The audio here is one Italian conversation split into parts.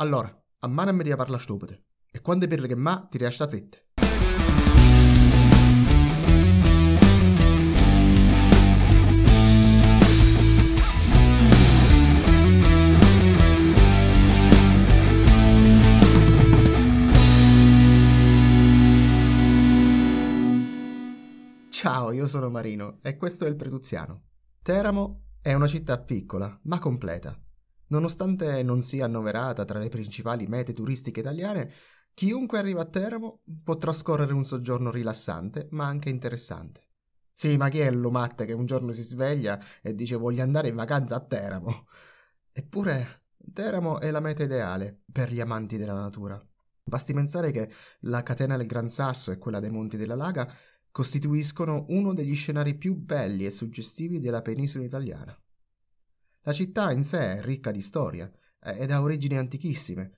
Allora, a mano mi devi parlare stupido. E quando parli che ma, ti resta zitta. Ciao, io sono Marino e questo è il Pretuziano. Teramo è una città piccola, ma completa. Nonostante non sia annoverata tra le principali mete turistiche italiane, chiunque arriva a Teramo può trascorrere un soggiorno rilassante, ma anche interessante. Sì, ma chi è l'umatte che un giorno si sveglia e dice voglio andare in vacanza a Teramo? Eppure Teramo è la meta ideale per gli amanti della natura. Basti pensare che la catena del Gran Sasso e quella dei Monti della Laga costituiscono uno degli scenari più belli e suggestivi della penisola italiana. La città in sé è ricca di storia ed ha origini antichissime.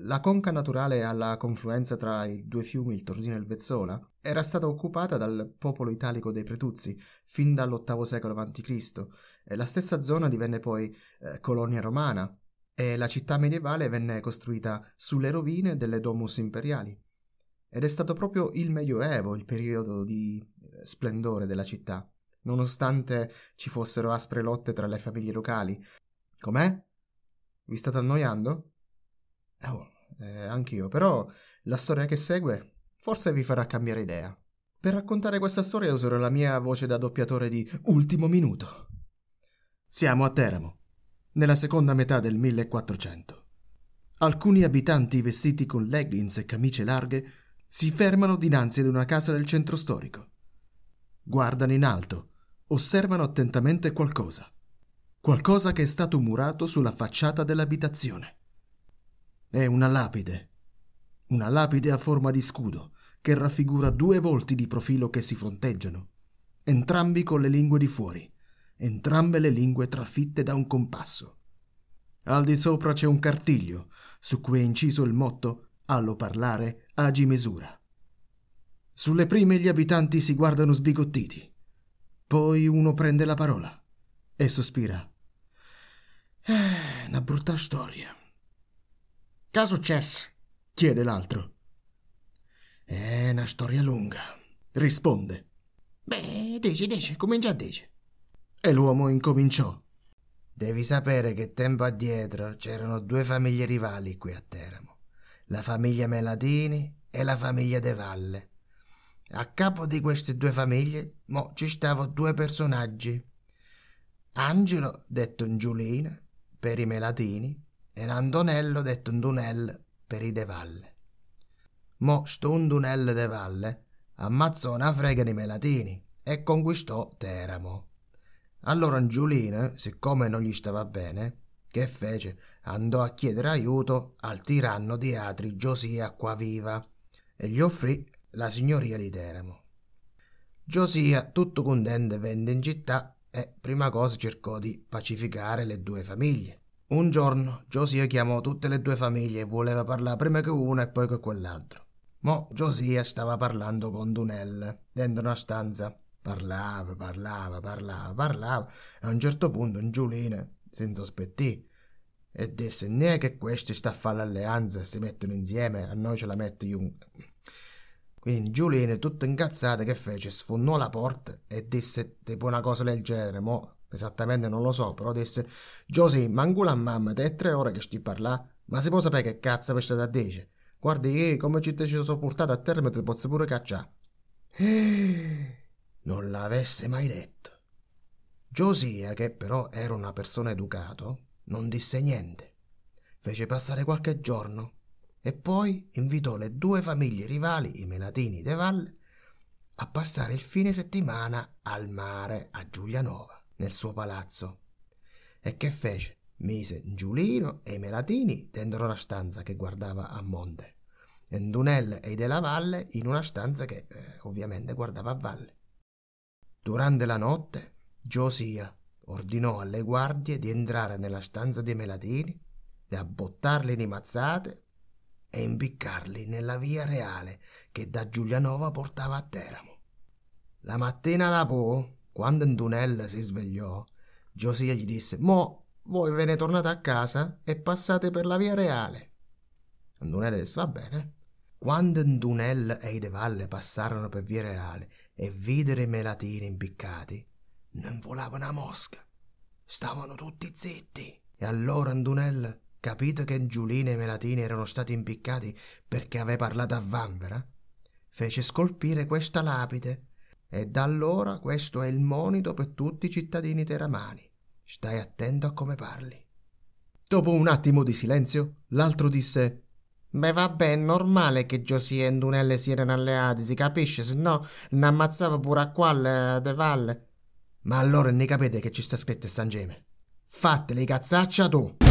La conca naturale alla confluenza tra i due fiumi, il Tordino e il Vezzola, era stata occupata dal popolo italico dei Pretuzzi fin dall'VIII secolo a.C. La stessa zona divenne poi eh, colonia romana e la città medievale venne costruita sulle rovine delle domus imperiali. Ed è stato proprio il Medioevo il periodo di eh, splendore della città nonostante ci fossero aspre lotte tra le famiglie locali. Com'è? Vi state annoiando? Oh, eh, anch'io, però la storia che segue forse vi farà cambiare idea. Per raccontare questa storia userò la mia voce da doppiatore di Ultimo Minuto. Siamo a Teramo, nella seconda metà del 1400. Alcuni abitanti vestiti con leggings e camicie larghe si fermano dinanzi ad una casa del centro storico. Guardano in alto osservano attentamente qualcosa. Qualcosa che è stato murato sulla facciata dell'abitazione. È una lapide. Una lapide a forma di scudo che raffigura due volti di profilo che si fronteggiano, entrambi con le lingue di fuori, entrambe le lingue trafitte da un compasso. Al di sopra c'è un cartiglio su cui è inciso il motto Allo parlare agi misura. Sulle prime gli abitanti si guardano sbigottiti. Poi uno prende la parola e sospira. Eh, una brutta storia. Che è successo? chiede l'altro. È una storia lunga, risponde. Beh, dici, dici, comincia a dire. E l'uomo incominciò. Devi sapere che tempo addietro c'erano due famiglie rivali qui a Teramo, la famiglia Melatini e la famiglia De Valle. A capo di queste due famiglie mo ci stavano due personaggi. Angelo, detto Giulina, per i Melatini, e Antonello, detto un Dunel, per i De Valle. Mo sto un Dunel De Valle ammazzò una frega di Melatini e conquistò Teramo. Allora Giulina, siccome non gli stava bene, che fece? Andò a chiedere aiuto al tiranno di Atri Giosia qua viva e gli offrì la signoria di Teramo. Giosia, tutto contento, venne in città e prima cosa cercò di pacificare le due famiglie. Un giorno Giosia chiamò tutte le due famiglie e voleva parlare prima che una e poi che quell'altro. Mo Giosia stava parlando con Dunel dentro una stanza. Parlava, parlava, parlava, parlava e a un certo punto un Giuline si insospettì e disse né che questi sta a fare l'alleanza e si mettono insieme, a noi ce la metto io un... Quindi Giuliano, tutto incazzato, che fece? Sfondò la porta e disse tipo una cosa del genere, mo esattamente non lo so, però disse Giosì, mangula a mamma, te tre ore che sti parla, ma si può sapere che cazzo vi state a dire? Guardi che come ci ci sono portato a terra ti posso pure cacciare. Non l'avesse mai detto. Giosia, che però era una persona educato, non disse niente. Fece passare qualche giorno e poi invitò le due famiglie rivali, i Melatini de Valle, a passare il fine settimana al mare a Giulianova, nel suo palazzo. E che fece? Mise Giulino e i Melatini dentro una stanza che guardava a monte, e Ndunel e i della Valle in una stanza che eh, ovviamente guardava a valle. Durante la notte, Giosia ordinò alle guardie di entrare nella stanza dei Melatini, di abbottarli di mazzate e impiccarli nella via reale che da Giulianova portava a Teramo. La mattina dopo, quando Antonella si svegliò, Giosia gli disse: Mo voi ve ne tornate a casa e passate per la via reale. Ndunelle disse va bene. Quando Ndunel e i De Valle passarono per via reale e videro i melatini impiccati, non volava una mosca. Stavano tutti zitti. E allora Ndunel, capito che Giulina e melatini erano stati impiccati perché aveva parlato a Vanvera, fece scolpire questa lapide e da allora questo è il monito per tutti i cittadini teramani. Stai attento a come parli. Dopo un attimo di silenzio, l'altro disse Beh, vabbè, è normale che Josie e Ndunelle siano alleati, si capisce, se no ne ammazzava pure a quale de valle. Ma allora ne capite che ci sta scritto San Geme? Fatele cazzaccia tu!